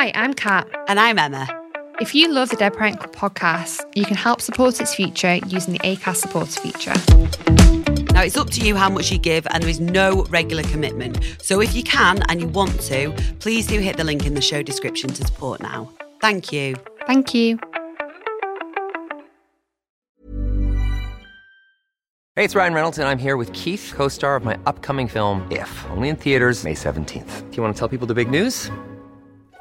Hi, I'm Kat. And I'm Emma. If you love the Dead Parent Club podcast, you can help support its future using the ACAST supporter feature. Now, it's up to you how much you give, and there is no regular commitment. So, if you can and you want to, please do hit the link in the show description to support now. Thank you. Thank you. Hey, it's Ryan Reynolds, and I'm here with Keith, co star of my upcoming film, If, only in theaters, May 17th. Do you want to tell people the big news?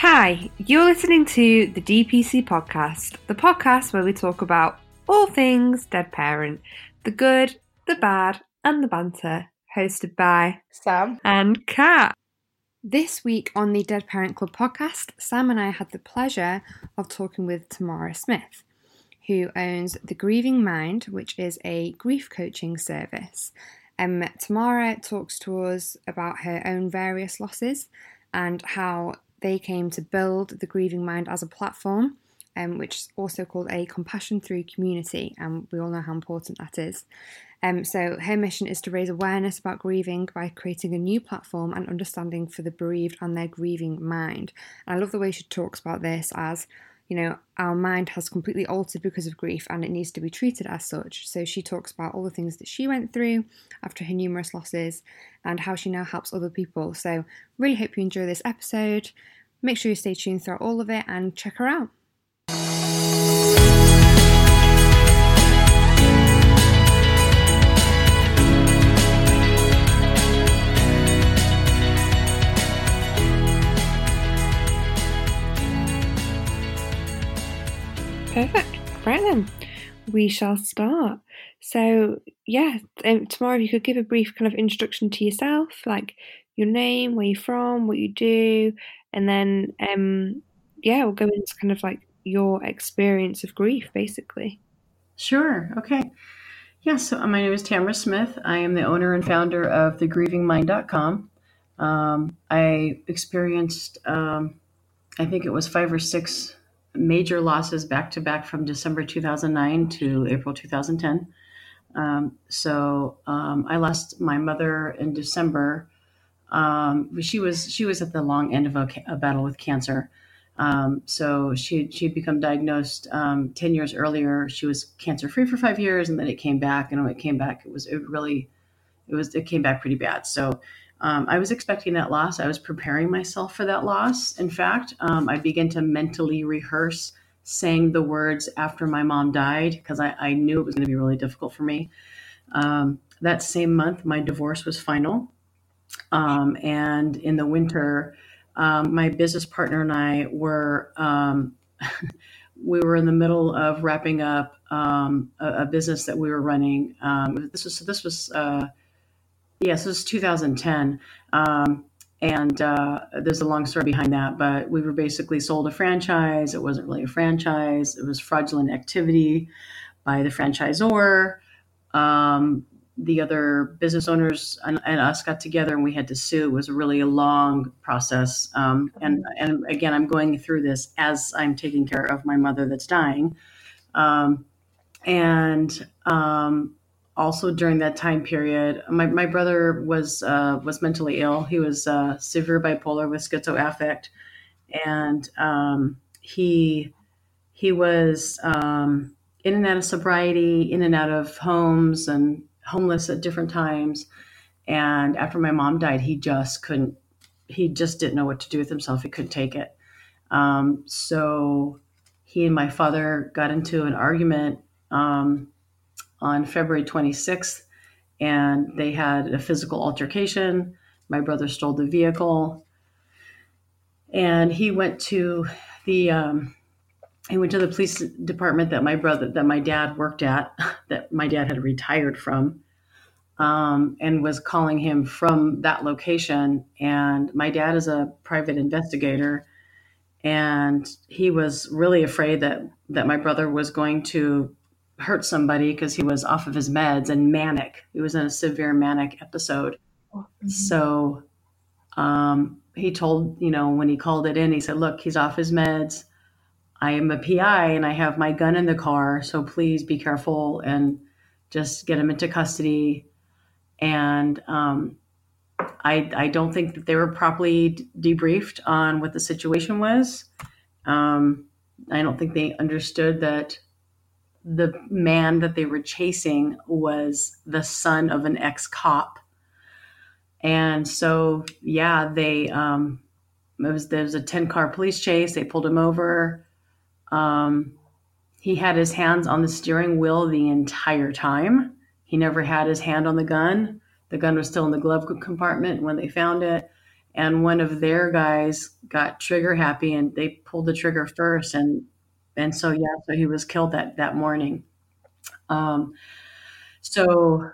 Hi, you're listening to the DPC podcast, the podcast where we talk about all things Dead Parent, the good, the bad, and the banter, hosted by Sam and Kat. This week on the Dead Parent Club podcast, Sam and I had the pleasure of talking with Tamara Smith, who owns The Grieving Mind, which is a grief coaching service. Um, Tamara talks to us about her own various losses and how they came to build the Grieving Mind as a platform, um, which is also called a compassion through community, and we all know how important that is. Um, so her mission is to raise awareness about grieving by creating a new platform and understanding for the bereaved and their grieving mind. And I love the way she talks about this as you know, our mind has completely altered because of grief and it needs to be treated as such. So she talks about all the things that she went through after her numerous losses and how she now helps other people. So, really hope you enjoy this episode. Make sure you stay tuned throughout all of it and check her out. Perfect. Right then, we shall start. So, yeah, um, Tamara, if you could give a brief kind of introduction to yourself, like your name, where you're from, what you do, and then, um, yeah, we'll go into kind of like your experience of grief, basically. Sure. Okay. Yeah, so my name is Tamara Smith. I am the owner and founder of thegrievingmind.com. Um, I experienced, um, I think it was five or six major losses back to back from December 2009 to April 2010. Um, so um, I lost my mother in December. Um, she was she was at the long end of a, a battle with cancer. Um, so she she'd become diagnosed um, ten years earlier. She was cancer free for five years, and then it came back. And when it came back, it was it really it was it came back pretty bad. So um, I was expecting that loss. I was preparing myself for that loss. In fact, um, I began to mentally rehearse saying the words after my mom died because I, I, knew it was going to be really difficult for me. Um, that same month, my divorce was final. Um, and in the winter, um, my business partner and I were. Um, we were in the middle of wrapping up a, a, business that we were running. this was so this was uh, Yes, this was 2010. Um, and uh, there's a long story behind that, but we were basically sold a franchise. It wasn't really a franchise, it was fraudulent activity by the franchisor. Um, the other business owners and, and, us got together and we had to sue. It was really a long process. Um, and, and again, I'm going through this as I'm taking care of my mother that's dying. Um, and um, also during that time period, my, my brother was uh, was mentally ill. He was uh, severe bipolar with schizoaffect, and um, he he was um, in and out of sobriety, in and out of homes, and homeless at different times. And after my mom died, he just couldn't. He just didn't know what to do with himself. He couldn't take it. Um, so he and my father got into an argument. Um, on February 26th, and they had a physical altercation. My brother stole the vehicle, and he went to the um, he went to the police department that my brother that my dad worked at that my dad had retired from um, and was calling him from that location. And my dad is a private investigator, and he was really afraid that that my brother was going to hurt somebody because he was off of his meds and manic. He was in a severe manic episode. So um, he told, you know, when he called it in, he said, Look, he's off his meds. I am a PI and I have my gun in the car. So please be careful and just get him into custody. And um, I, I don't think that they were properly debriefed on what the situation was. Um, I don't think they understood that the man that they were chasing was the son of an ex cop. And so, yeah, they, um, it was, there was a 10 car police chase. They pulled him over. Um, he had his hands on the steering wheel the entire time. He never had his hand on the gun. The gun was still in the glove compartment when they found it. And one of their guys got trigger happy and they pulled the trigger first. And, and so, yeah, so he was killed that, that morning. Um, so,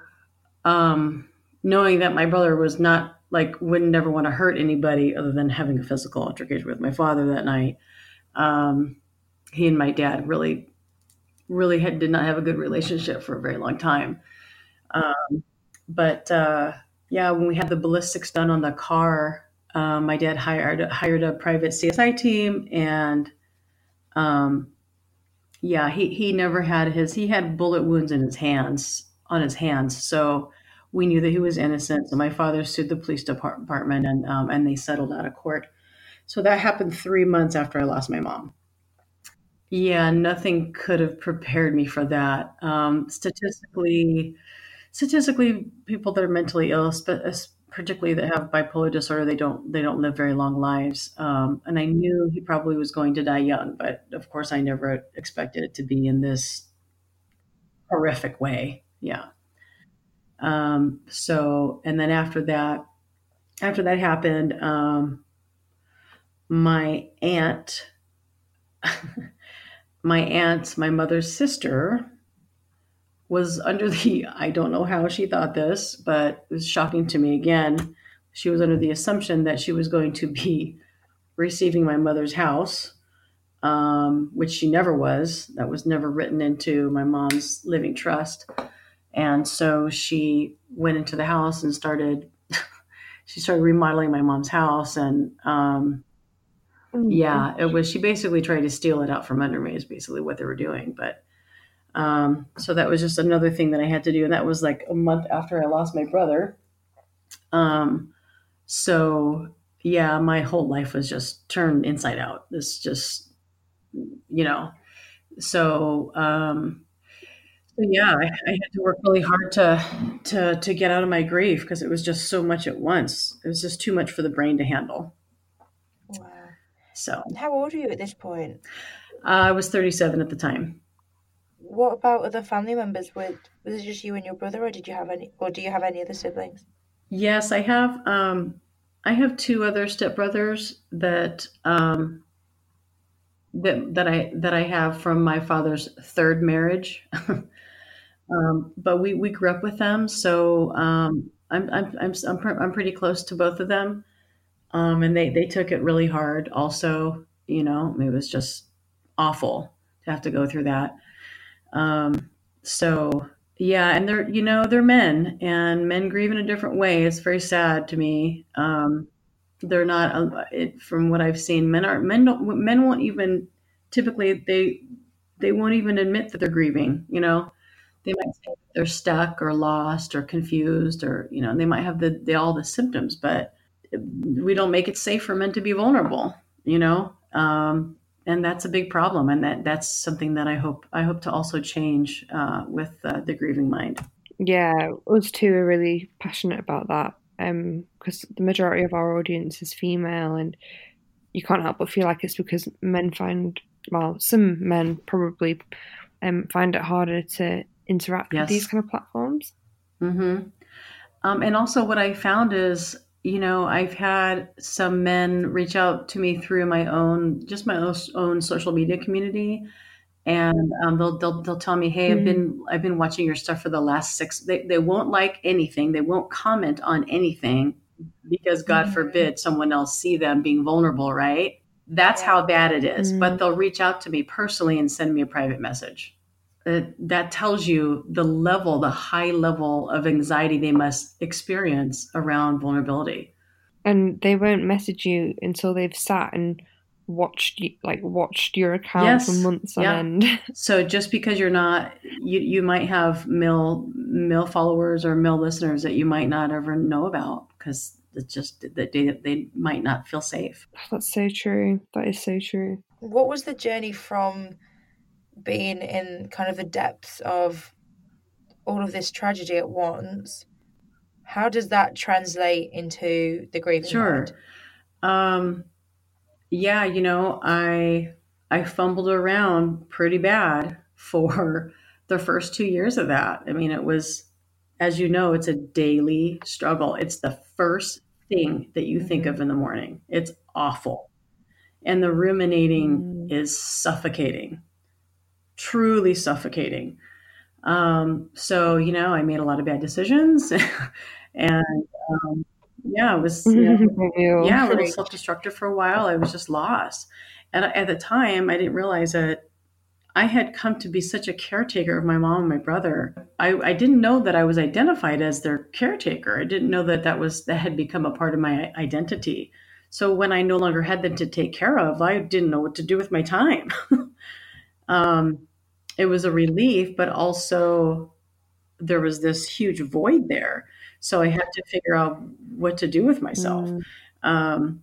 um, knowing that my brother was not like, would never want to hurt anybody other than having a physical altercation with my father that night. Um, he and my dad really, really had, did not have a good relationship for a very long time. Um, but uh, yeah, when we had the ballistics done on the car, um, my dad hired hired a private CSI team, and um, yeah, he he never had his he had bullet wounds in his hands on his hands, so we knew that he was innocent. So my father sued the police department, and um, and they settled out of court. So that happened three months after I lost my mom. Yeah, nothing could have prepared me for that. Um, statistically, statistically, people that are mentally ill, particularly that have bipolar disorder, they don't they don't live very long lives. Um, and I knew he probably was going to die young, but of course, I never expected it to be in this horrific way. Yeah. Um, so, and then after that, after that happened, um, my aunt, my aunt, my mother's sister, was under the I don't know how she thought this, but it was shocking to me again. She was under the assumption that she was going to be receiving my mother's house, um, which she never was. That was never written into my mom's living trust. And so she went into the house and started she started remodeling my mom's house and um, mm-hmm. yeah, it was she basically tried to steal it out from under me is basically what they were doing. But um, so that was just another thing that I had to do. And that was like a month after I lost my brother. Um, so yeah, my whole life was just turned inside out. This just, you know, so, um, so yeah, I, I, had to work really hard to, to, to get out of my grief because it was just so much at once. It was just too much for the brain to handle. Wow. So how old are you at this point? Uh, I was 37 at the time what about other family members? With was it just you and your brother, or did you have any, or do you have any other siblings? Yes, I have. Um, I have two other stepbrothers that um, that that I that I have from my father's third marriage. um, but we we grew up with them, so um, I'm I'm I'm I'm, I'm pretty close to both of them, um, and they they took it really hard. Also, you know, it was just awful to have to go through that. Um, so yeah, and they're you know they're men, and men grieve in a different way. It's very sad to me. Um, they're not uh, it, from what I've seen. Men are men don't men won't even typically they they won't even admit that they're grieving. You know, they might say they're stuck or lost or confused or you know they might have the, the all the symptoms, but we don't make it safe for men to be vulnerable. You know, um, and that's a big problem and that that's something that i hope i hope to also change uh, with uh, the grieving mind yeah us two are really passionate about that because um, the majority of our audience is female and you can't help but feel like it's because men find well some men probably um, find it harder to interact yes. with these kind of platforms mm-hmm. um, and also what i found is you know, I've had some men reach out to me through my own, just my own social media community. and um, they'll, they'll they'll tell me, "Hey, I've hmm. been I've been watching your stuff for the last six. They they won't like anything. They won't comment on anything because God hmm. forbid someone else see them being vulnerable, right? That's how bad it is. But hmm. they'll reach out to me personally and send me a private message. Uh, that tells you the level, the high level of anxiety they must experience around vulnerability. And they won't message you until they've sat and watched you, like watched your account Yes, for months on yeah. end. So just because you're not, you you might have male male followers or male listeners that you might not ever know about because it's just that they they might not feel safe. That's so true. That is so true. What was the journey from being in kind of the depths of all of this tragedy at once? How does that translate into the grieving Sure. Um, yeah, you know, I I fumbled around pretty bad for the first two years of that. I mean, it was, as you know, it's a daily struggle. It's the first thing that you think of in the morning. It's awful, and the ruminating is suffocating, truly suffocating. Um, so you know, I made a lot of bad decisions, and um, yeah, it was. You know, yeah, a little self-destructive for a while. I was just lost, and at the time, I didn't realize that I had come to be such a caretaker of my mom and my brother. I, I didn't know that I was identified as their caretaker. I didn't know that that was that had become a part of my identity. So when I no longer had them to take care of, I didn't know what to do with my time. um, it was a relief, but also there was this huge void there. So I had to figure out what to do with myself. Mm. Um,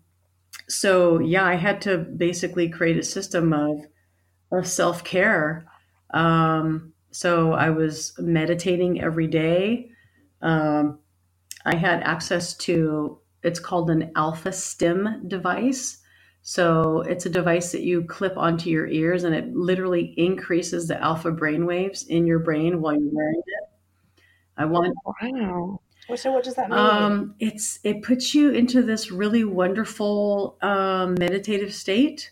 so yeah, I had to basically create a system of of self care. Um, so I was meditating every day. Um, I had access to it's called an Alpha Stim device. So it's a device that you clip onto your ears, and it literally increases the alpha brain waves in your brain while you're wearing it. I want Wow. So what does that mean? um, it's it puts you into this really wonderful um, meditative state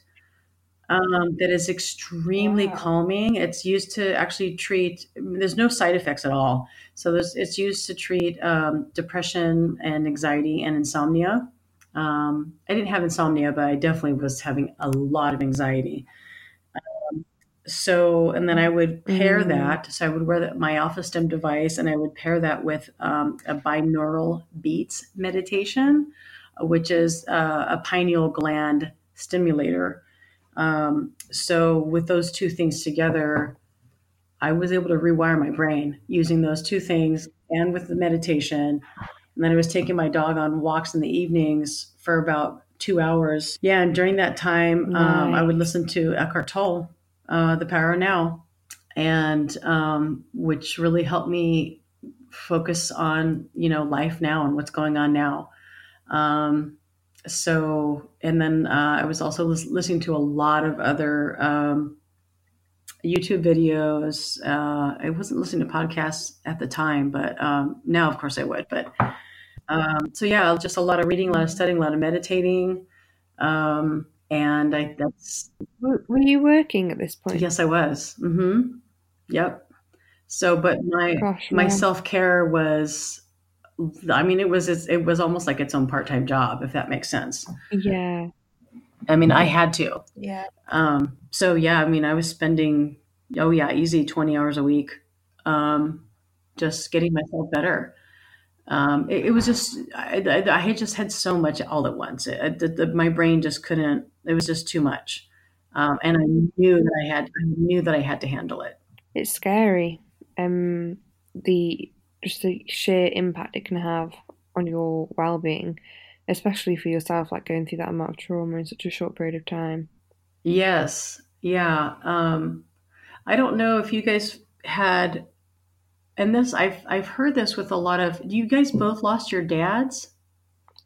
um, that is extremely Wow. calming. It's used to actually treat. There's no side effects at all. So there's, it's used to treat um, depression and anxiety and insomnia. Um, I didn't have insomnia, but I definitely was having a lot of anxiety. Um, so, and then I would pair Mm. that. So I would wear the, my Alpha Stim device, and I would pair that with um, a binaural beats meditation, which is uh, a pineal gland stimulator. Um, so with those two things together, I was able to rewire my brain using those two things and with the meditation. And then I was taking my dog on walks in the evenings for about two hours. Yeah, and during that time, um, I would listen to Eckhart Tolle, uh, The Power Now, and um, which really helped me focus on you know life now and what's going on now. Um, so, and then uh, I was also lis- listening to a lot of other um, YouTube videos. Uh, I wasn't listening to podcasts at the time, but um, now, of course, I would. But um, so, yeah, just a lot of reading, a lot of studying, a lot of meditating. Um, and I, that's, Were you working at this point? yes, I was. Mm-hmm. Yep. So, but my, Gosh, my yeah. self care was, I mean, it was, it was almost like its own part time job, if that makes sense. Yeah. I mean, I had to. yeah. Um, so yeah, I mean, I was spending, oh yeah, easy 20 hours a week, um, just getting myself better. Um, it, it was just, I, I, I had just had so much all at once. It, the, the, my brain just couldn't, it was just too much. Um, and I knew that I had, I knew that I had to handle it. It's scary. Um, the just the sheer impact it can have on your well-being, especially for yourself, like going through that amount of trauma in such a short period of time. Yes. Yeah. Um, I don't know if you guys had, and this, I've, I've heard this with a lot of, do you guys both lost your dads?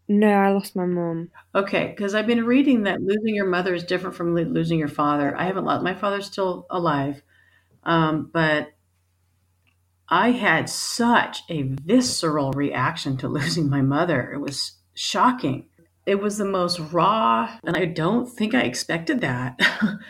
No, I lost my mom. Okay, because I've been reading that losing your mother is different from losing your father. I haven't lost my father's still alive, um, but I had such a visceral reaction to losing my mother. It was shocking. It was the most raw, and I don't think I expected that.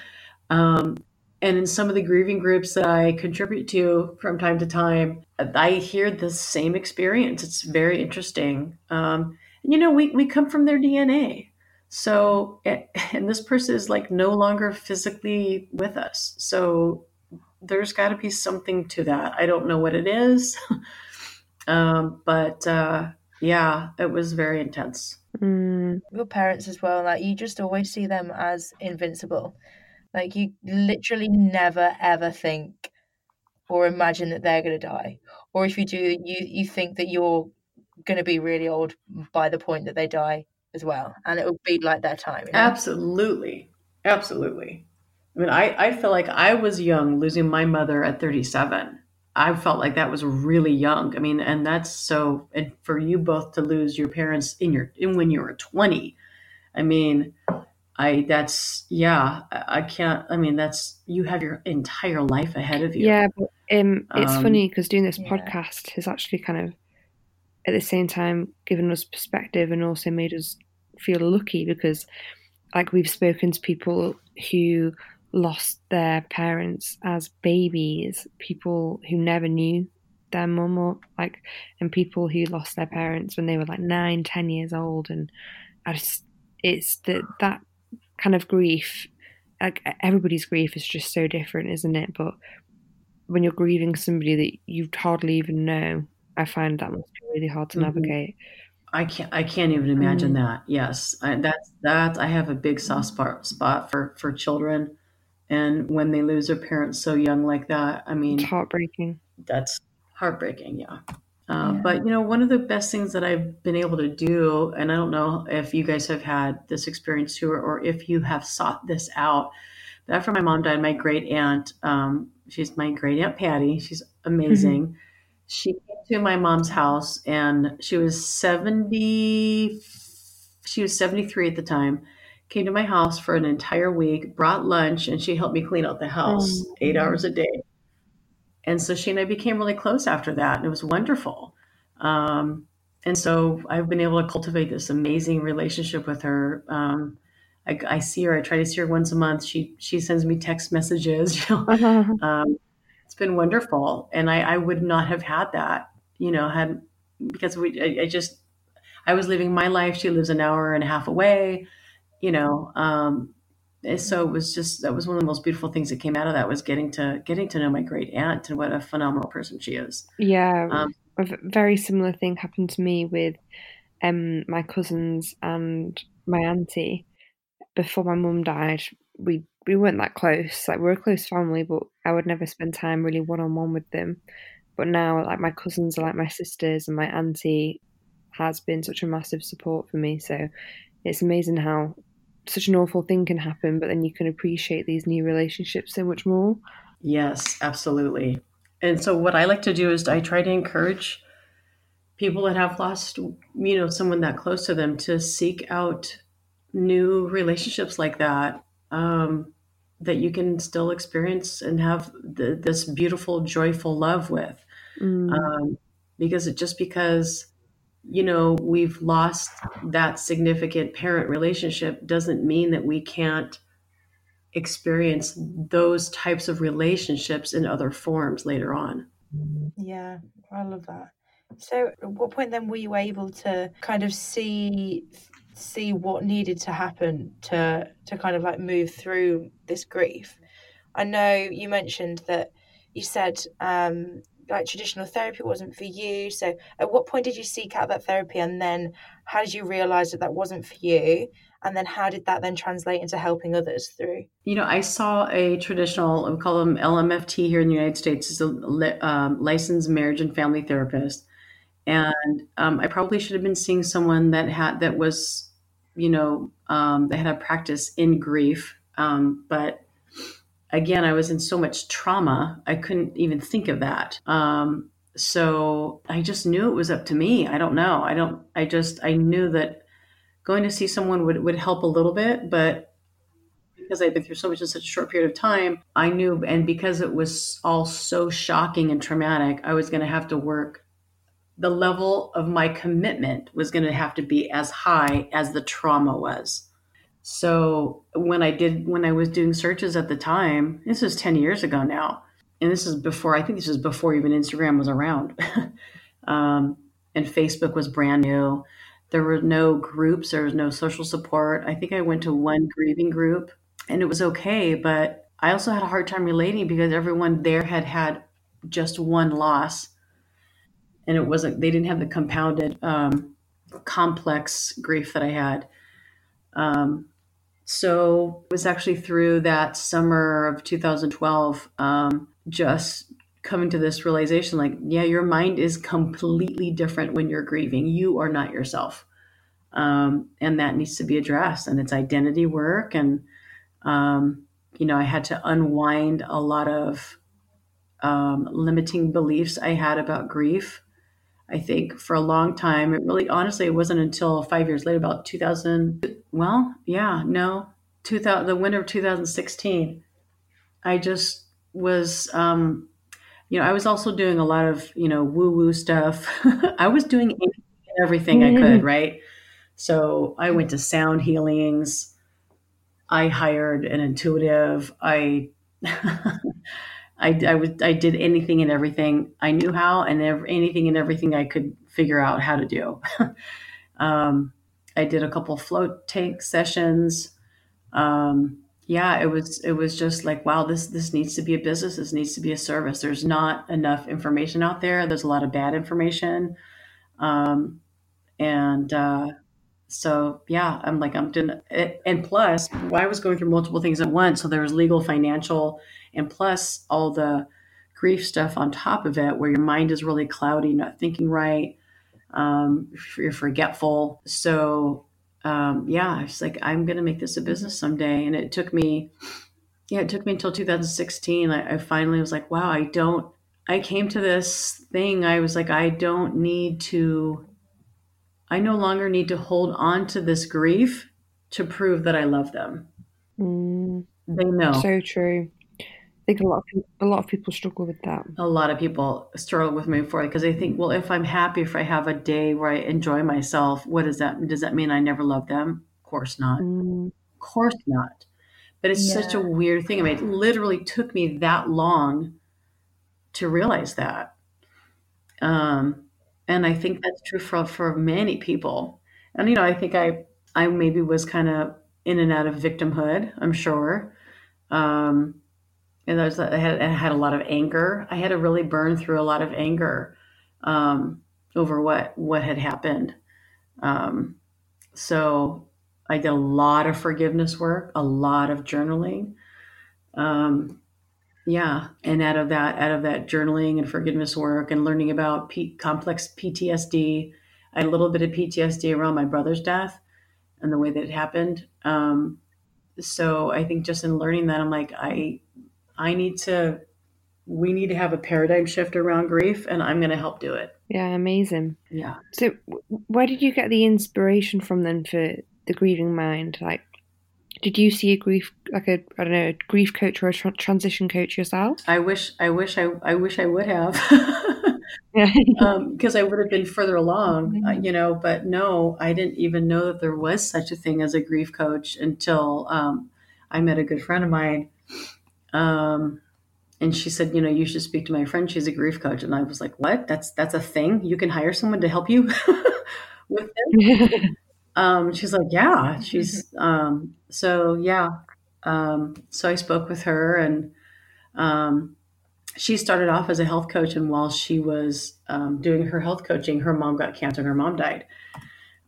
um, And in some of the grieving groups that I contribute to from time to time, I hear the same experience. It's very interesting. Um, and you know, we, we come from their DNA. So, and this person is like no longer physically with us. So there's got to be something to that. I don't know what it is. um, but uh, yeah, it was very intense. Mm. Your parents as well, like you just always see them as invincible. Like you literally never ever think or imagine that they're going to die. Or if you do, you you think that you're going to be really old by the point that they die as well, and it will be like their time. You know? Absolutely, absolutely. I mean, I I feel like I was young losing my mother at 37. I felt like that was really young. I mean, and that's so. And for you both to lose your parents in your in when you were 20, I mean, I that's yeah, I can't. I mean, that's you have your entire life ahead of you. Yeah, but um, it's Um, funny because doing this yeah. podcast has actually kind of, at the same time, given us perspective and also made us feel lucky because, like, we've spoken to people who lost their parents as babies, people who never knew their mum or like, and people who lost their parents when they were like nine, ten years old, and I just, it's that that kind of grief. Like everybody's grief is just so different, isn't it? But when you're grieving somebody that you hardly even know, I find that must be really hard to Mhm. navigate. I can't. I can't even imagine Mm. that. Yes, I, that's that. I have a big soft spot spot for for children, and when they lose their parents so young like that, I mean, It's heartbreaking. that's heartbreaking. Yeah. Uh, Yeah. But you know, one of the best things that I've been able to do, and I don't know if you guys have had this experience too, or, or if you have sought this out. But after my mom died, my great aunt, um, she's my great aunt Patty. She's amazing. She came to my mom's house, and she was seventy. She was seventy three at the time. Came to my house for an entire week, brought lunch, and she helped me clean out the house Oh. eight hours a day. And so she and I became really close after that, and it was wonderful. Um, and so I've been able to cultivate this amazing relationship with her. Um, I, I see her. I try to see her once a month. She she sends me text messages. You know, um, it's been wonderful, and I, I would not have had that. You know, had because we I, I just I was living my life. She lives an hour and a half away. You know, um, so it was just that was one of the most beautiful things that came out of that was getting to getting to know my great aunt and what a phenomenal person she is. Yeah, Um, a very similar thing happened to me with um, my cousins and my auntie. Before my mum died, we we weren't that close. Like we're a close family, but I would never spend time really one on one with them. But now, like my cousins are like my sisters, and my auntie has been such a massive support for me. So it's amazing how such an awful thing can happen, but then you can appreciate these new relationships so much more. Yes, absolutely. And so what I like to do is I try to encourage people that have lost, you know, someone that close to them to seek out new relationships like that um, that you can still experience and have the, this beautiful, joyful love with. Mm. Um, because it just because you know we've lost that significant parent relationship doesn't mean that we can't experience those types of relationships in other forms later on. Yeah, I love that. So, at what point then were you able to kind of see see what needed to happen to to kind of like move through this grief? I know you mentioned that you said um, like traditional therapy wasn't for you. So, at what point did you seek out that therapy, and then how did you realize that that wasn't for you? And then how did that then translate into helping others through? You know, I saw a traditional, we call them LMFT here in the United States, is a um, licensed marriage and family therapist, and um, I probably should have been seeing someone that had that was, you know, um, that had a practice in grief, um, but again, I was in so much trauma, I couldn't even think of that. Um, so I just knew it was up to me. I don't know. I don't. I just I knew that going to see someone would would help a little bit, but because I'd been through so much in such a short period of time, I knew, and because it was all so shocking and traumatic, I was going to have to work. The level of my commitment was going to have to be as high as the trauma was. So when I did, when I was doing searches at the time, this was 10 years ago now. And this is before, I think this was before even Instagram was around. um, and Facebook was brand new. There were no groups, there was no social support. I think I went to one grieving group and it was okay. But I also had a hard time relating because everyone there had had just one loss. And it wasn't, they didn't have the compounded, um, complex grief that I had. Um, so it was actually through that summer of 2012, um, just coming to this realization like, yeah, your mind is completely different when you're grieving. You are not yourself. Um, and that needs to be addressed. And it's identity work. And, um, you know, I had to unwind a lot of um, limiting beliefs I had about grief. I think for a long time, it really honestly, it wasn't until five years later, about 2000, well, yeah, no, 2000, the winter of 2016, I just was, um, you know, I was also doing a lot of, you know, woo woo stuff. I was doing everything I could, right? So I went to sound healings. I hired an intuitive. I, I, I, did anything and everything I knew how, and anything and everything I could figure out how to do. um, I did a couple float tank sessions. Um, yeah, it was it was just like wow, this this needs to be a business. This needs to be a service. There's not enough information out there. There's a lot of bad information, um, and uh, so yeah, I'm like I'm doing. And plus, I was going through multiple things at once. So there was legal, financial, and plus all the grief stuff on top of it, where your mind is really cloudy, not thinking right. Um, you're forgetful. So um, yeah, it's like, I'm going to make this a business someday. And it took me, yeah, it took me until 2016. I, I finally was like, wow, I don't, I came to this thing. I was like, I don't need to, I no longer need to hold on to this grief to prove that I love them. Mm, They know. so true. I think a lot of people, a lot of people struggle with that. a lot of people struggle with moving forward because they think, well, if I'm happy, if I have a day where I enjoy myself, what does that does that mean I never love them? Of course not. Mm, Of course not. But it's such a weird thing. I mean, it literally took me that long to realize that. Um, and I think that's true for for many people. And you know, I think I I maybe was kind of in and out of victimhood. I'm sure. Um, and there's I had I had a lot of anger. I had to really burn through a lot of anger um, over what what had happened. Um, so I did a lot of forgiveness work, a lot of journaling. Um, yeah, and out of that, out of that journaling and forgiveness work, and learning about P- complex PTSD, I had a little bit of PTSD around my brother's death and the way that it happened. Um, so I think just in learning that, I'm like, I, I need to, we need to have a paradigm shift around grief, and I'm going to help do it. yeah, amazing. Yeah. So, where did you get the inspiration from then for the grieving mind? Like, did you see a grief, like a, I don't know, a grief coach or a tra- transition coach yourself? I wish, I wish, I, I wish I would have. Yeah. because I would have been further along, uh, you know. But no, I didn't even know that there was such a thing as a grief coach until um, I met a good friend of mine. Um, and she said, you know, you should speak to my friend. She's a grief coach, and I was like, what? That's that's a thing. You can hire someone to help you with this. Um, she's like, yeah. She's um, so yeah. Um, so I spoke with her, and um, she started off as a health coach, and while she was um, doing her health coaching, her mom got cancer and her mom died.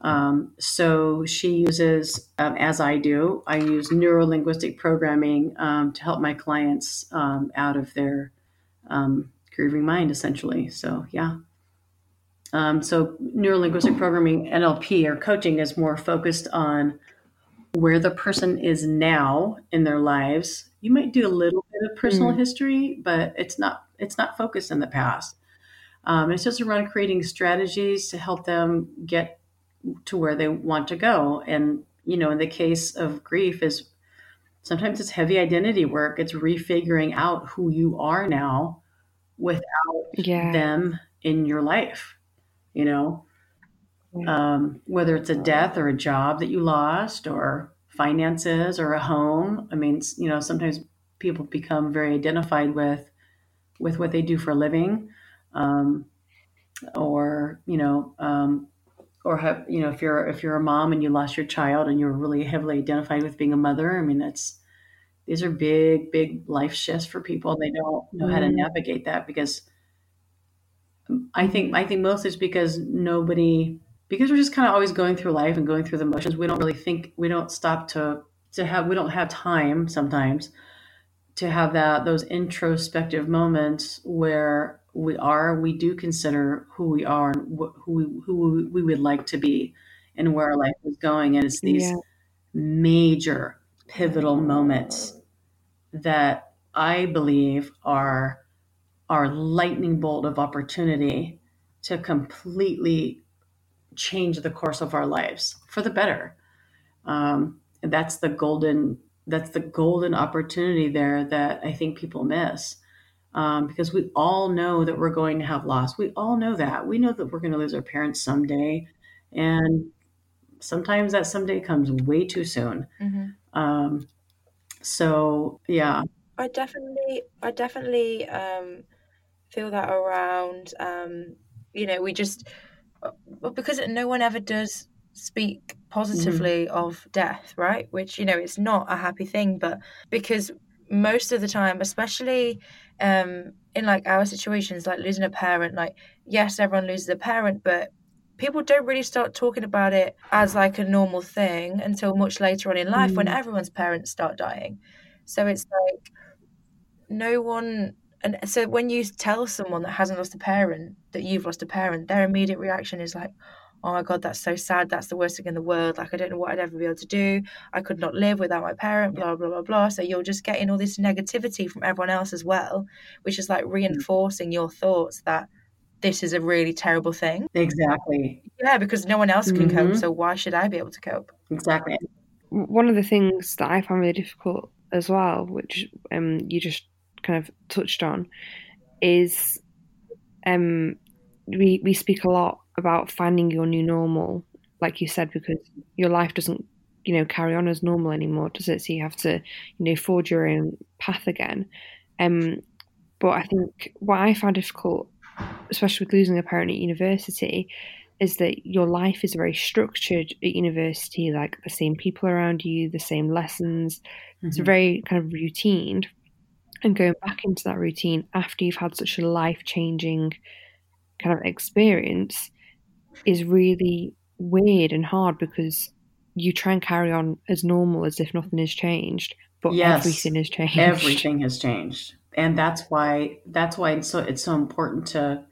Um, so she uses, um, as I do, I use neuro linguistic programming um, to help my clients um, out of their um, grieving mind, essentially. So, yeah. Um, so, neuro linguistic programming, NLP, or coaching is more focused on where the person is now in their lives. You might do a little bit of personal Mm. history, but it's not it's not focused in the past. Um, it's just around creating strategies to help them get to where they want to go. And you know, in the case of grief, is sometimes it's heavy identity work. It's refiguring out who you are now without Yeah. them in your life. You know, Yeah. um, whether it's a death or a job that you lost or finances or a home. I mean, you know, sometimes people become very identified with with what they do for a living, um, or you know, um, or have you know, if you're if you're a mom and you lost your child and you're really heavily identified with being a mother. I mean, that's these are big, big life shifts for people. They don't know how to Mm. navigate that because I think I think most is because nobody because we're just kind of always going through life and going through the motions. We don't really think we don't stop to to have we don't have time sometimes to have that those introspective moments where we are we do consider who we are and wh- who we, who we would like to be and where our life is going and it's these Yeah. major pivotal moments that I believe are our lightning bolt of opportunity to completely change the course of our lives for the better. Um, that's the golden that's the golden opportunity there that I think people miss. Um, because we all know that we're going to have loss. We all know that. We know that we're going to lose our parents someday. And sometimes that someday comes way too soon. Mm-hmm. Um, so, yeah. I definitely, I definitely um, feel that around. Um, you know, we just because no one ever does speak positively of death, right? Which you know, it's not a happy thing, but because most of the time, especially um, in like our situations, like losing a parent, like yes, everyone loses a parent, but people don't really start talking about it as like a normal thing until much later on in life when Mm. everyone's parents start dying. So it's like no one and so when you tell someone that hasn't lost a parent that you've lost a parent, their immediate reaction is like, Oh my god, that's so sad. That's the worst thing in the world. Like I don't know what I'd ever be able to do. I could not live without my parent, blah blah blah blah. So you're just getting all this negativity from everyone else as well, which is like reinforcing your thoughts that this is a really terrible thing. Exactly. Yeah, because no one else can cope, Mhm. so why should I be able to cope? Exactly. one of the things that I find really difficult as well, which um you just kind of touched on, is um we we speak a lot about finding your new normal, like you said, because your life doesn't you know carry on as normal anymore, does it? So you have to you know forge your own path again. Um, but I think what I found difficult, especially with losing a parent at university, is that your life is very structured at university, like the same people around you, the same lessons. It's Mhm. very kind of routine. And going back into that routine after you've had such a life changing kind of experience is really weird and hard because you try and carry on as normal as if nothing has changed, but Yes. everything has changed. everything has changed and that's why that's why it's so it's so important to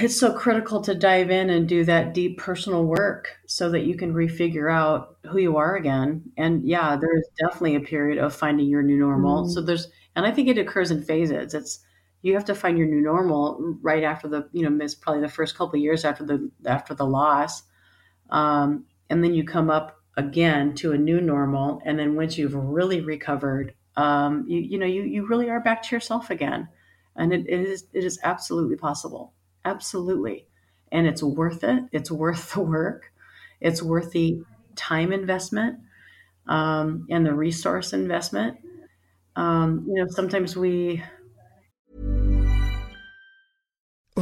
it's so critical to dive in and do that deep personal work so that you can refigure out who you are again and yeah there's definitely a period of finding your new normal Mm. so there's and i think it occurs in phases it's you have to find your new normal right after the you know it's probably the first couple of years after the after the loss. Um, and then you come up again to a new normal. And then once you've really recovered um, you, you know you, you really are back to yourself again. And it, it is it is absolutely possible. Absolutely. And it's worth it. It's worth the work. It's worth the time investment um, and the resource investment. Um, you know sometimes we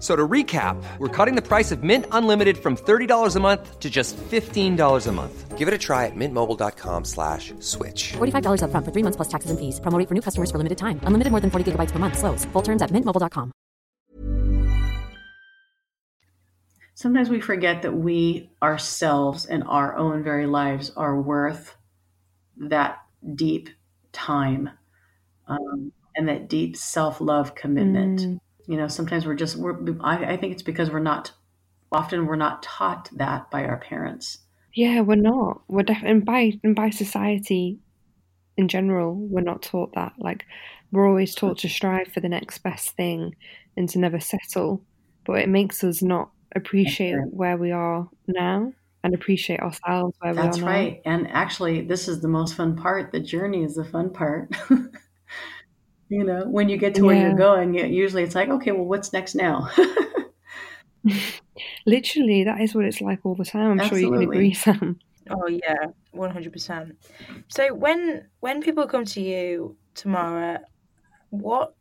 F- So to recap, we're cutting the price of Mint Unlimited from $30 a month to just $15 a month. Give it a try at mintmobile.com slash switch. $45 upfront for three months plus taxes and fees. Promo rate for new customers for limited time. Unlimited more than 40 gigabytes per month. Slows. Full terms at mintmobile.com. sometimes we forget that we ourselves and our own very lives are worth that deep time um, and that deep self-love commitment Mm. You know sometimes we're just we're I, I think it's because we're not often we're not taught that by our parents Yeah, we're not. We're definitely and by and by society in general, we're not taught that. Like we're always taught to strive for the next best thing and to never settle. But it makes us not appreciate where we are now and appreciate ourselves where that's we are right and actually this is the most fun part the journey is the fun part you know when you get to where Yeah. you're going it, usually it's like okay well what's next now now. Literally, that is what it's like all the time. I'm sure you can agree, Sam. Oh yeah, one hundred percent. So when when people come to you Tamara, what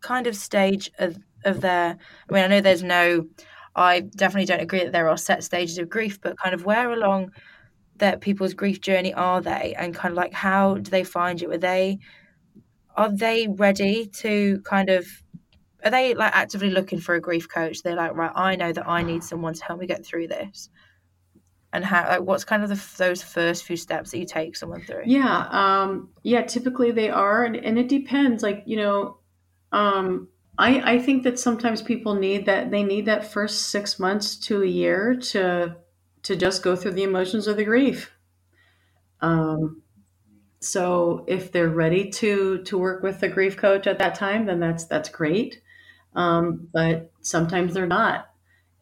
kind of stage of of their? I mean, I know there's no. I definitely don't agree that there are set stages of grief, but kind of where along that people's grief journey are they, and kind of like how do they find you? Are they are they ready to kind of are they like actively looking for a grief coach? They're like, right, I know that I need someone to help me get through this. And how like what's kind of the, those first few steps that you take someone through? Yeah um yeah typically they are and, and it depends like you know um i i think that sometimes people need that they need that first six months to a year to to just go through the emotions of the grief. Um so if they're ready to to work with a grief coach at that time then that's that's great um but sometimes they're not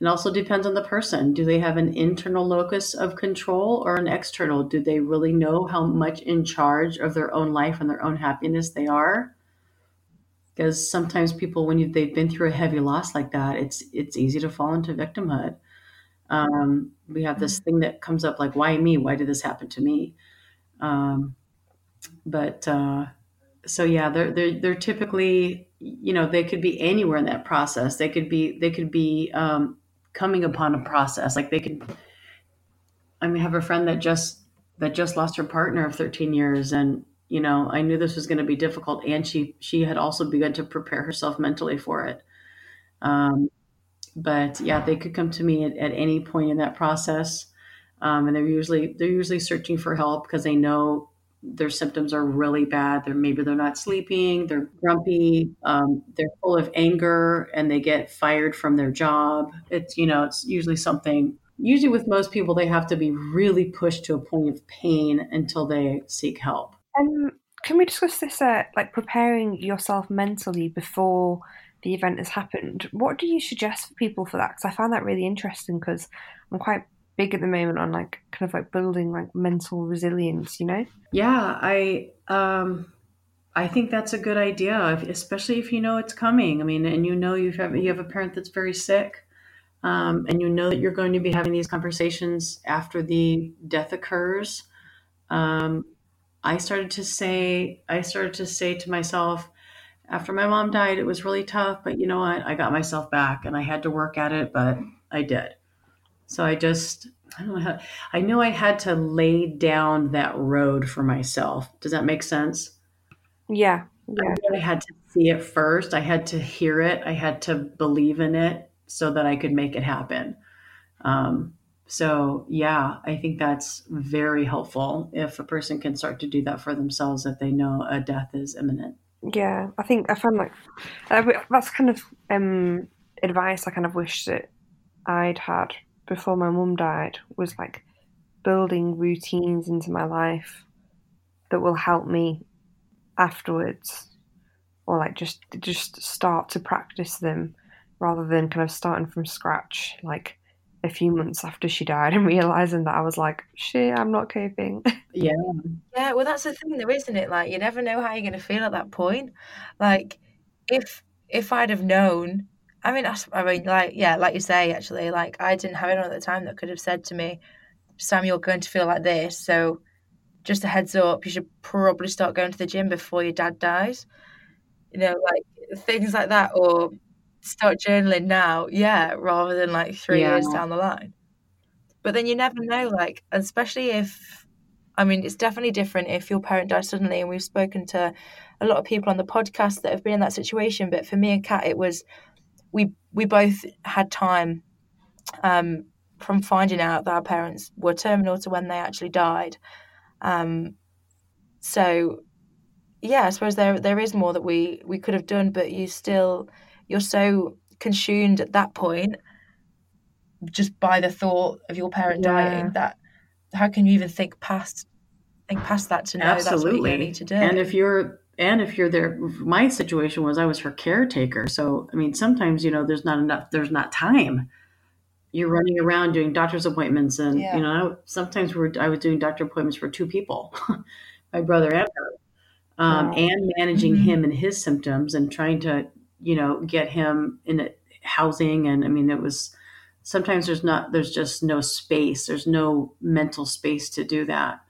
it also depends on the person. Do they have an internal locus of control or an external? Do they really know how much in charge of their own life and their own happiness they are? Because sometimes people, when you, they've been through a heavy loss like that, it's it's easy to fall into victimhood. Um, we have this thing that comes up like, "Why me? Why did this happen to me?" Um, but uh, so yeah, they're they're they're typically, you know, they could be anywhere in that process. They could be they could be um, coming upon a process. Like they could i mean I have a friend that just that just lost her partner of 13 years and you know i knew this was going to be difficult and she she had also begun to prepare herself mentally for it. Um, but yeah they could come to me at, at any point in that process. Um, and they're usually they're usually searching for help because they know their symptoms are really bad. They're maybe they're not sleeping, they're grumpy, um, they're full of anger, and they get fired from their job. It's you know it's usually something. Usually with most people, they have to be really pushed to a point of pain until they seek help. Um, can we discuss this, uh, like preparing yourself mentally before the event has happened? What do you suggest for people for that? Because I found that really interesting because I'm quite big at the moment on like kind of like building like mental resilience, you know? Yeah, I um, I think that's a good idea, especially if you know it's coming. I mean, and you know you have you have a parent that's very sick, um, and you know that you're going to be having these conversations after the death occurs. Um, I started to say, I started to say to myself, after my mom died, it was really tough, but you know what? I got myself back, and I had to work at it, but I did. So I just, I don't know how, I knew I had to lay down that road for myself. Does that make sense? Yeah, yeah. I had to see it first. I had to hear it. I had to believe in it so that I could make it happen. Um, so, yeah, I think that's very helpful if a person can start to do that for themselves if they know a death is imminent. Yeah, I think I found like uh, that's kind of um, advice I kind of wish that I'd had before my mum died was like building routines into my life that will help me afterwards, or like just just start to practice them rather than kind of starting from scratch like a few months after she died and realizing that I was like, shit, I'm not coping. Yeah. Yeah, well, that's the thing, though, isn't it? Like, you never know how you're going to feel at that point. Like, if if I'd have known, I mean, I mean, like, yeah, like you say, actually, like, I didn't have anyone at the time that could have said to me, "Sam, you're going to feel like this, so just a heads up, you should probably start going to the gym before your dad dies." You know, like things like that, or start journaling now, yeah, rather than like three years down the line. But then you never know, like, especially if I mean, it's definitely different if your parent dies suddenly. And we've spoken to a lot of people on the podcast that have been in that situation. But for me and Kat, it was we we both had time um, from finding out that our parents were terminal to when they actually died. Um, so, yeah, I suppose there there is more that we we could have done, but you still you're so consumed at that point just by the thought of your parent Yeah. dying that how can you even think past think past that to know that's what Absolutely. you need to do And if you're and if you're there, my situation was I was her caretaker. So I mean, sometimes you know there's not enough. There's not time. You're running around doing doctor's appointments, and Yeah. you know sometimes we're I was doing doctor appointments for two people, my brother and her, um, Wow. and managing Mhm. him and his symptoms and trying to you know get him in a housing. And I mean, it was sometimes there's not there's just no space. There's no mental space to do that.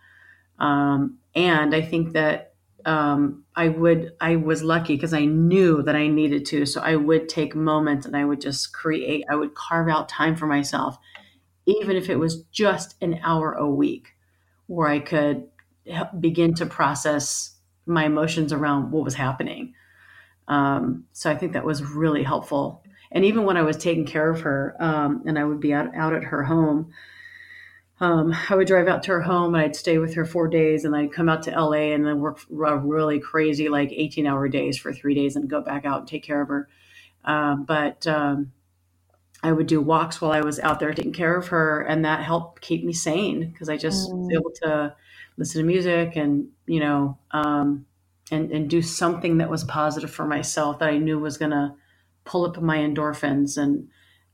Um, and I think that um, I would, I was lucky because I knew that I needed to. So I would take moments and I would just create, I would carve out time for myself, even if it was just an hour a week where I could begin to process my emotions around what was happening. Um, so I think that was really helpful. And even when I was taking care of her um, and I would be out, out at her home, um, I would drive out to her home and I'd stay with her four days and I'd come out to LA and then work a really crazy, like 18 hour days for three days and go back out and take care of her. Um, but um, I would do walks while I was out there taking care of her, and that helped keep me sane because I just was Mm. able to listen to music and, you know, um, and, and do something that was positive for myself that I knew was going to pull up my endorphins and,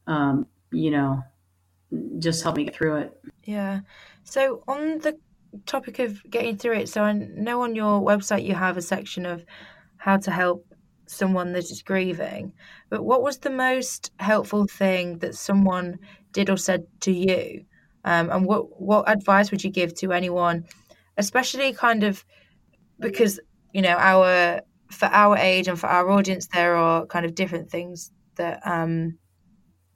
um, you know, just help me get through it. Yeah. So on the topic of getting through it, so I know on your website you have a section of how to help someone that is grieving. But what was the most helpful thing that someone did or said to you? Um, and what what advice would you give to anyone, especially kind of because you know our for our age and for our audience there are kind of different things that um,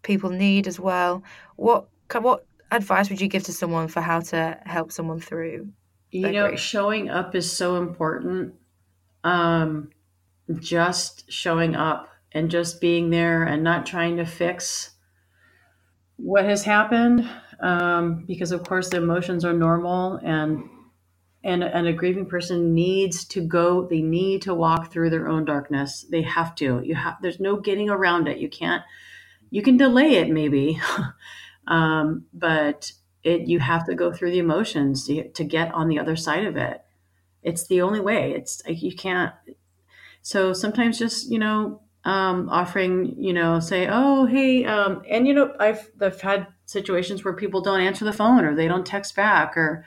people need as well. What what advice would you give to someone for how to help someone through? You know, grief. showing up is so important. Um, just showing up and just being there and not trying to fix what has happened, um, because of course the emotions are normal and and and a grieving person needs to go. They need to walk through their own darkness. They have to. You have. There's no getting around it. You can't. You can delay it maybe, um, but it you have to go through the emotions to, to get on the other side of it. It's the only way. It's like you can't so sometimes just you know um, offering you know say oh hey um, and you know I've, I've had situations where people don't answer the phone or they don't text back or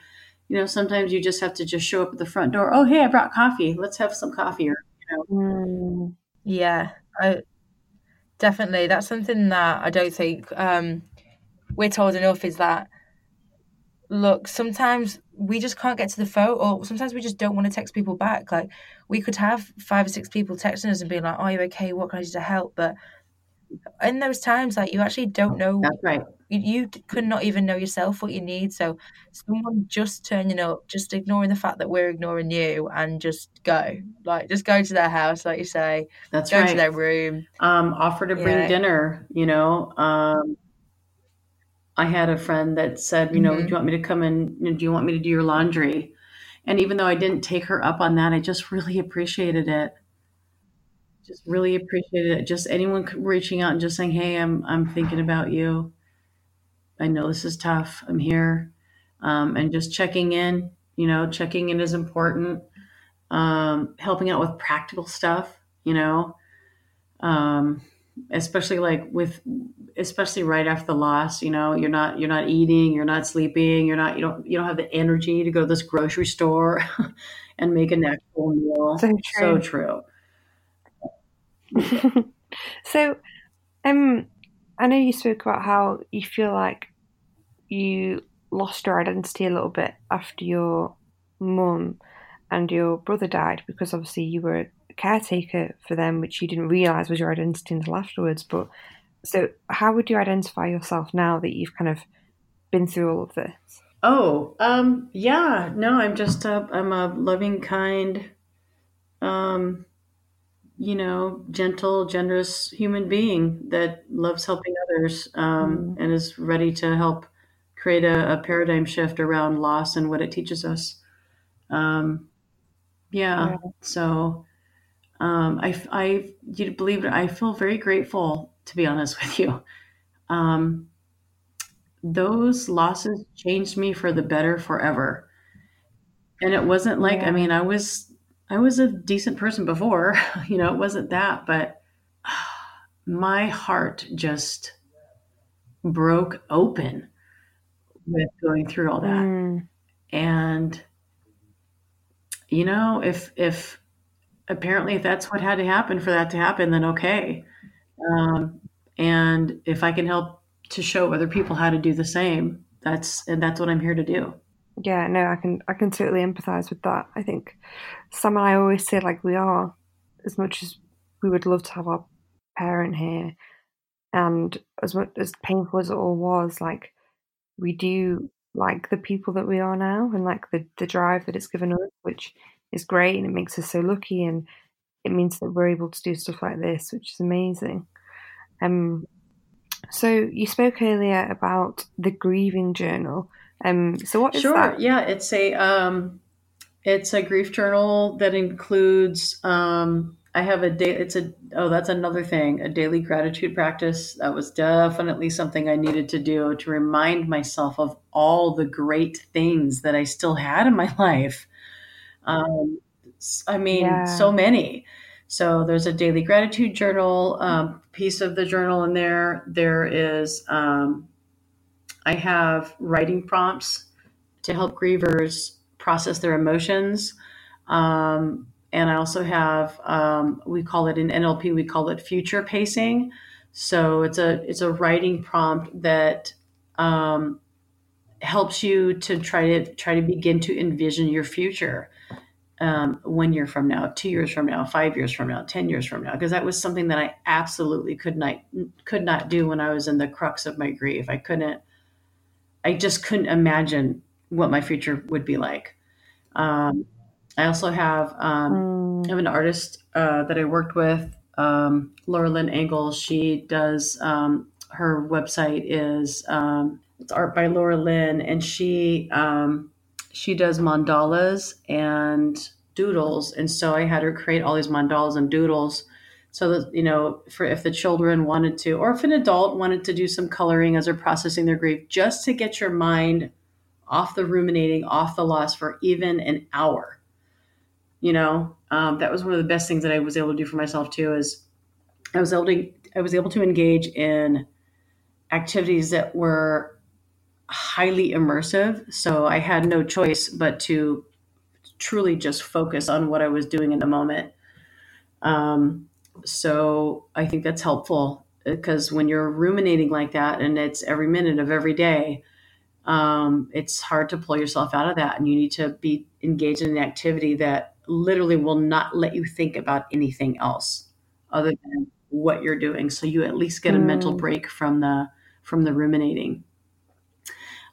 you know sometimes you just have to just show up at the front door oh hey i brought coffee. Let's have some coffee or you know. Mm. Yeah, I definitely. That's something that I don't think um, we're told enough is that look sometimes we just can't get to the phone or sometimes we just don't want to text people back. Like we could have five or six people texting us and being like are you okay? What can i do to help? But in those times like you actually don't know. That's right. You, you could not even know yourself what you need. So someone just turning up just ignoring the fact that we're ignoring you and just go. Like just go to their house like you say. That's go right. to their room. Um, offer to bring Yeah. dinner. You know, um, I had a friend that said, you know, Mhm. do you want me to come in? Do you want me to do your laundry? And even though I didn't take her up on that, I just really appreciated it. Just really appreciated it. Just anyone reaching out and just saying, "Hey, I'm I'm thinking about you. I know this is tough. I'm here," um, and just checking in. You know, checking in is important. Um, helping out with practical stuff. You know, um, especially like with especially right after the loss you know you're not you're not eating you're not sleeping you're not you don't you don't have the energy to go to this grocery store and make an actual meal So so true. true so, um, I know you spoke about how you feel like you lost your identity a little bit after your mum and your brother died because obviously you were caretaker for them, which you didn't realize was your identity until afterwards. But so, how would you identify yourself now that you've kind of been through all of this? oh um yeah no i'm just a i'm a loving kind um you know, gentle, generous human being that loves helping others um, and is ready to help create a, a paradigm shift around loss and what it teaches us. Um, yeah. Yeah. So um, I, I, you believe it, I feel very grateful, to be honest with you. Um, those losses changed me for the better forever. And it wasn't like, I mean, I was, I was a decent person before, you know, it wasn't that, but my heart just broke open with going through all that. Mm, And you know, if if apparently if that's what had to happen for that to happen, then okay. Um, and if I can help to show other people how to do the same, that's and that's what I'm here to do. yeah, no, I can I can totally empathize with that. I think and I always say like we are, as much as we would love to have our parent here, and as much as painful as it all was, like we do like the people that we are now and like the, the drive that it's given us, which is great and it makes us so lucky and it means that we're able to do stuff like this, which is amazing. Um so you spoke earlier about the grieving journal. Um so what is Sure. that? Yeah, it's a um, it's a grief journal that includes. Um, I have a day. It's a oh, that's another thing. A daily gratitude practice. That was definitely something I needed to do to remind myself of all the great things that I still had in my life. Um, I mean, Yeah. so many. So there's a daily gratitude journal um, piece of the journal in there. There is. Um, I have writing prompts to help grievers process their emotions. Um, and I also have, um, we call it in NLP, we call it future pacing. So it's a it's a writing prompt that um, helps you to try to try to begin to envision your future um, one year from now, two years from now, five years from now, ten years from now, because that was something that I absolutely could not could not do when I was in the crux of my grief. I couldn't I just couldn't imagine what my future would be like. Um, I also have um, Mm, I have an artist uh, that I worked with, um, Laura Lynn Engel. She does um, her website is um, it's art by Laura Lynn, and she um, she does mandalas and doodles. And so I had her create all these mandalas and doodles so that you know for if the children wanted to or if an adult wanted to do some coloring as they're processing their grief just to get your mind off the ruminating off the loss for even an hour you know um, that was one of the best things that i was able to do for myself too is i was able to i was able to engage in activities that were highly immersive so i had no choice but to truly just focus on what i was doing in the moment um, so I think that's helpful because when you're ruminating like that and it's every minute of every day, um, it's hard to pull yourself out of that. And you need to be engaged in an activity that literally will not let you think about anything else other than what you're doing. So you at least get a mental Mm. break from the from the ruminating.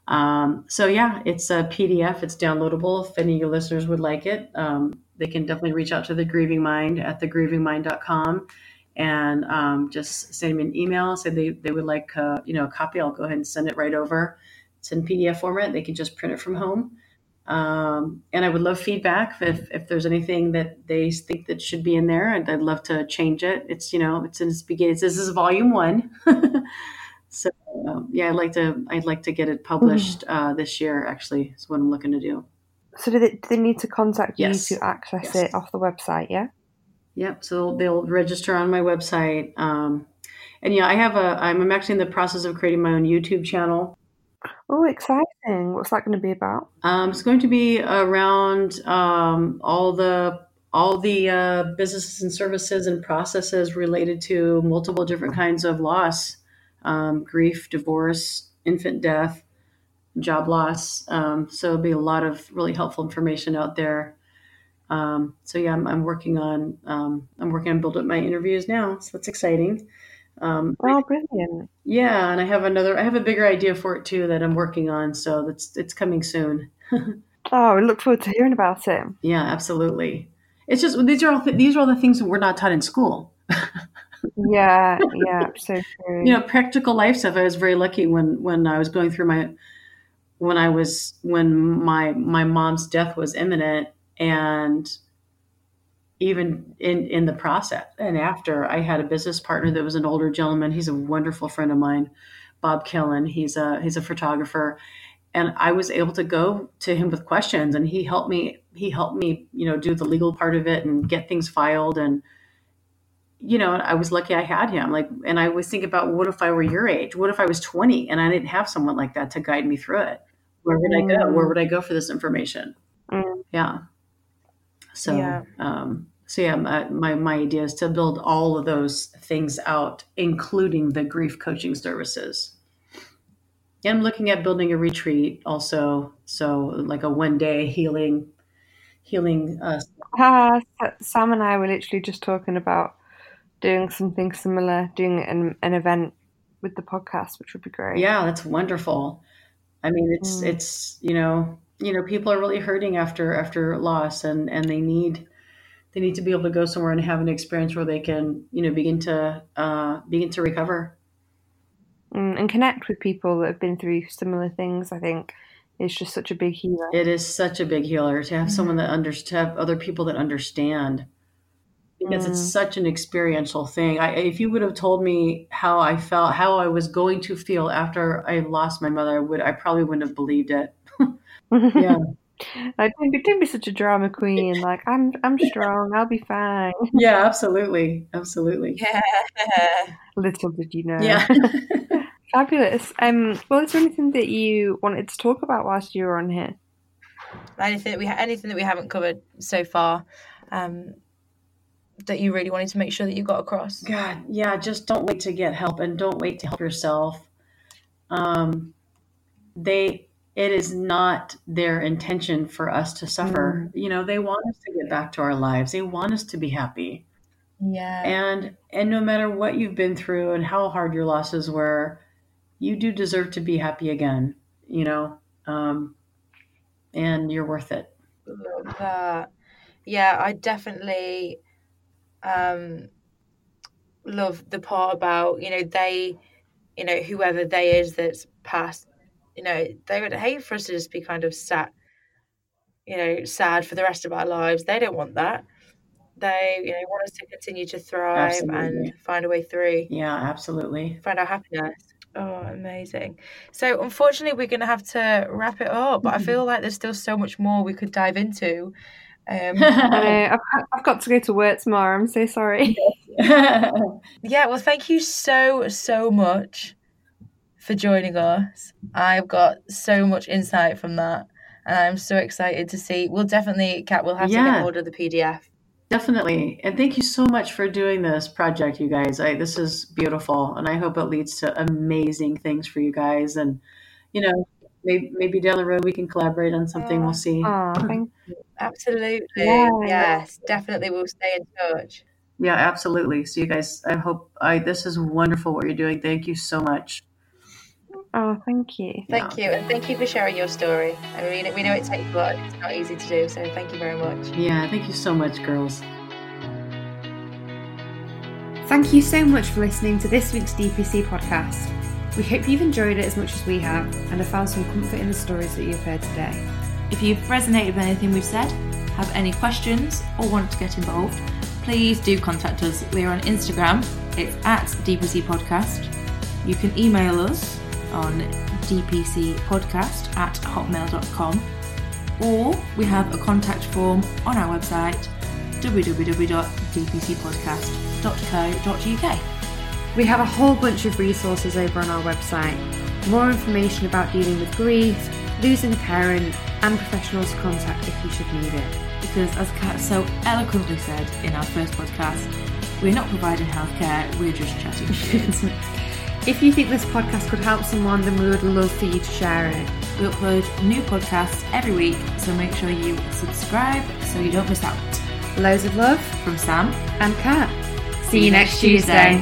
Um, so yeah, it's a PDF. It's downloadable. If any of your listeners would like it, um, they can definitely reach out to the Grieving Mind at thegrievingmind.com and um, just send me an email. Say they, they would like uh, you know a copy. I'll go ahead and send it right over. It's in PDF format. They can just print it from home. Um, and I would love feedback if, if there's anything that they think that should be in there, and I'd love to change it. It's you know it's in its beginning. This is volume one. So um, yeah, I'd like to I'd like to get it published uh, this year. Actually, is what I'm looking to do. So do they, do they need to contact Yes. you to access Yes. it off the website? Yeah. Yep. So they'll register on my website. Um, and yeah, I have a I'm actually in the process of creating my own YouTube channel. Oh, exciting! What's that going to be about? Um, it's going to be around um, all the all the uh, businesses and services and processes related to multiple different kinds of loss, um, grief, divorce, infant death, job loss. Um, so it'll be a lot of really helpful information out there. Um, so yeah, I'm, I'm working on um, I'm working on building up my interviews now. So that's exciting. Um, Oh, brilliant! yeah, and I have another I have a bigger idea for it too that I'm working on. So that's it's coming soon. Oh, I look forward to hearing about it. Yeah, absolutely. it's just these are all th- these are all the things that we're not taught in school. Yeah, yeah, so true. you know, practical life stuff. I was very lucky when when I was going through my when I was when my my mom's death was imminent, and even in in the process and after, I had a business partner that was an older gentleman. He's a wonderful friend of mine, Bob Killen. He's a he's a photographer, and I was able to go to him with questions, and he helped me. He helped me, you know, do the legal part of it and get things filed and you know, I was lucky I had him. Like, and I was thinking about what if I were your age? What if I was 20 and I didn't have someone like that to guide me through it? Where would I go? Where would I go for this information? Mm. Yeah. So, Yeah. um, so yeah, my, my, my idea is to build all of those things out, including the grief coaching services. And I'm looking at building a retreat also. So like a one day healing, healing, uh, Ah, Sam and I were literally just talking about doing something similar, doing an, an event with the podcast, which would be great. Yeah, that's wonderful. I mean, it's Mm. it's you know you know people are really hurting after after loss, and and they need they need to be able to go somewhere and have an experience where they can you know begin to uh, begin to recover. Mm, and connect with people that have been through similar things. I think it's just such a big healer. It is such a big healer to have someone that under to have other people that understand because it's Mm. such an experiential thing. I, if you would have told me how I felt, how I was going to feel after I lost my mother, I would I probably wouldn't have believed it. Yeah. I don't be, don't be such a drama queen. Like I'm, I'm strong. I'll be fine. Yeah, absolutely, absolutely. Yeah. Little did you know. Yeah. Fabulous. Um. Well, is there anything that you wanted to talk about whilst you were on here? anything that we ha- anything that we haven't covered so far um, that you really wanted to make sure that you got across. God, yeah, just don't wait to get help and don't wait to help yourself. Um, they, it is not their intention for us to suffer. You know, they want us to get back to our lives. They want us to be happy. Yeah. And and no matter what you've been through and how hard your losses were, you do deserve to be happy again. You know, um, and you're worth it. Love that. Yeah, I definitely um love the part about, you know, they you know, whoever they is that's passed, you know, they would hate for us to just be kind of sat, you know, sad for the rest of our lives. They don't want that. They, you know, want us to continue to thrive Absolutely. and find a way through, Yeah, absolutely. find our happiness. Oh, amazing. So, unfortunately, we're going to have to wrap it up, but I feel like there's still so much more we could dive into. Um, I know, I've, I've got to go to work tomorrow. I'm so sorry. Yeah, well, thank you so, so much for joining us. I've got so much insight from that, and I'm so excited to see. We'll definitely, Kat, we'll have to get hold of the PDF. Definitely. And thank you so much for doing this project, you guys. I, this is beautiful. And I hope it leads to amazing things for you guys. And, you know, maybe, maybe down the road we can collaborate on something. We'll see. Oh, thank Absolutely. Yeah. Yes, definitely. We'll stay in touch. Yeah, absolutely. So you guys, I hope I, this is wonderful what you're doing. Thank you so much. Oh, thank you. Thank you. And thank you for sharing your story. I mean, we know it takes a lot. It's not easy to do. So, thank you very much. Yeah, thank you so much, girls. Thank you so much for listening to this week's DPC podcast. We hope you've enjoyed it as much as we have and have found some comfort in the stories that you've heard today. If you've resonated with anything we've said, have any questions, or want to get involved, please do contact us. We're on Instagram, it's at DPC Podcast. You can email us on dpcpodcast at hotmail.com, or we have a contact form on our website www.dpcpodcast.co.uk. We have a whole bunch of resources over on our website. More information about dealing with grief, losing a parent, and professionals to contact if you should need it. Because, as Kat so eloquently said in our first podcast, we're not providing healthcare, we're just chatting shit. If you think this podcast could help someone, then we would love for you to share it. We upload new podcasts every week, so make sure you subscribe so you don't miss out. Loads of love From Sam, and Kat. See you next Tuesday.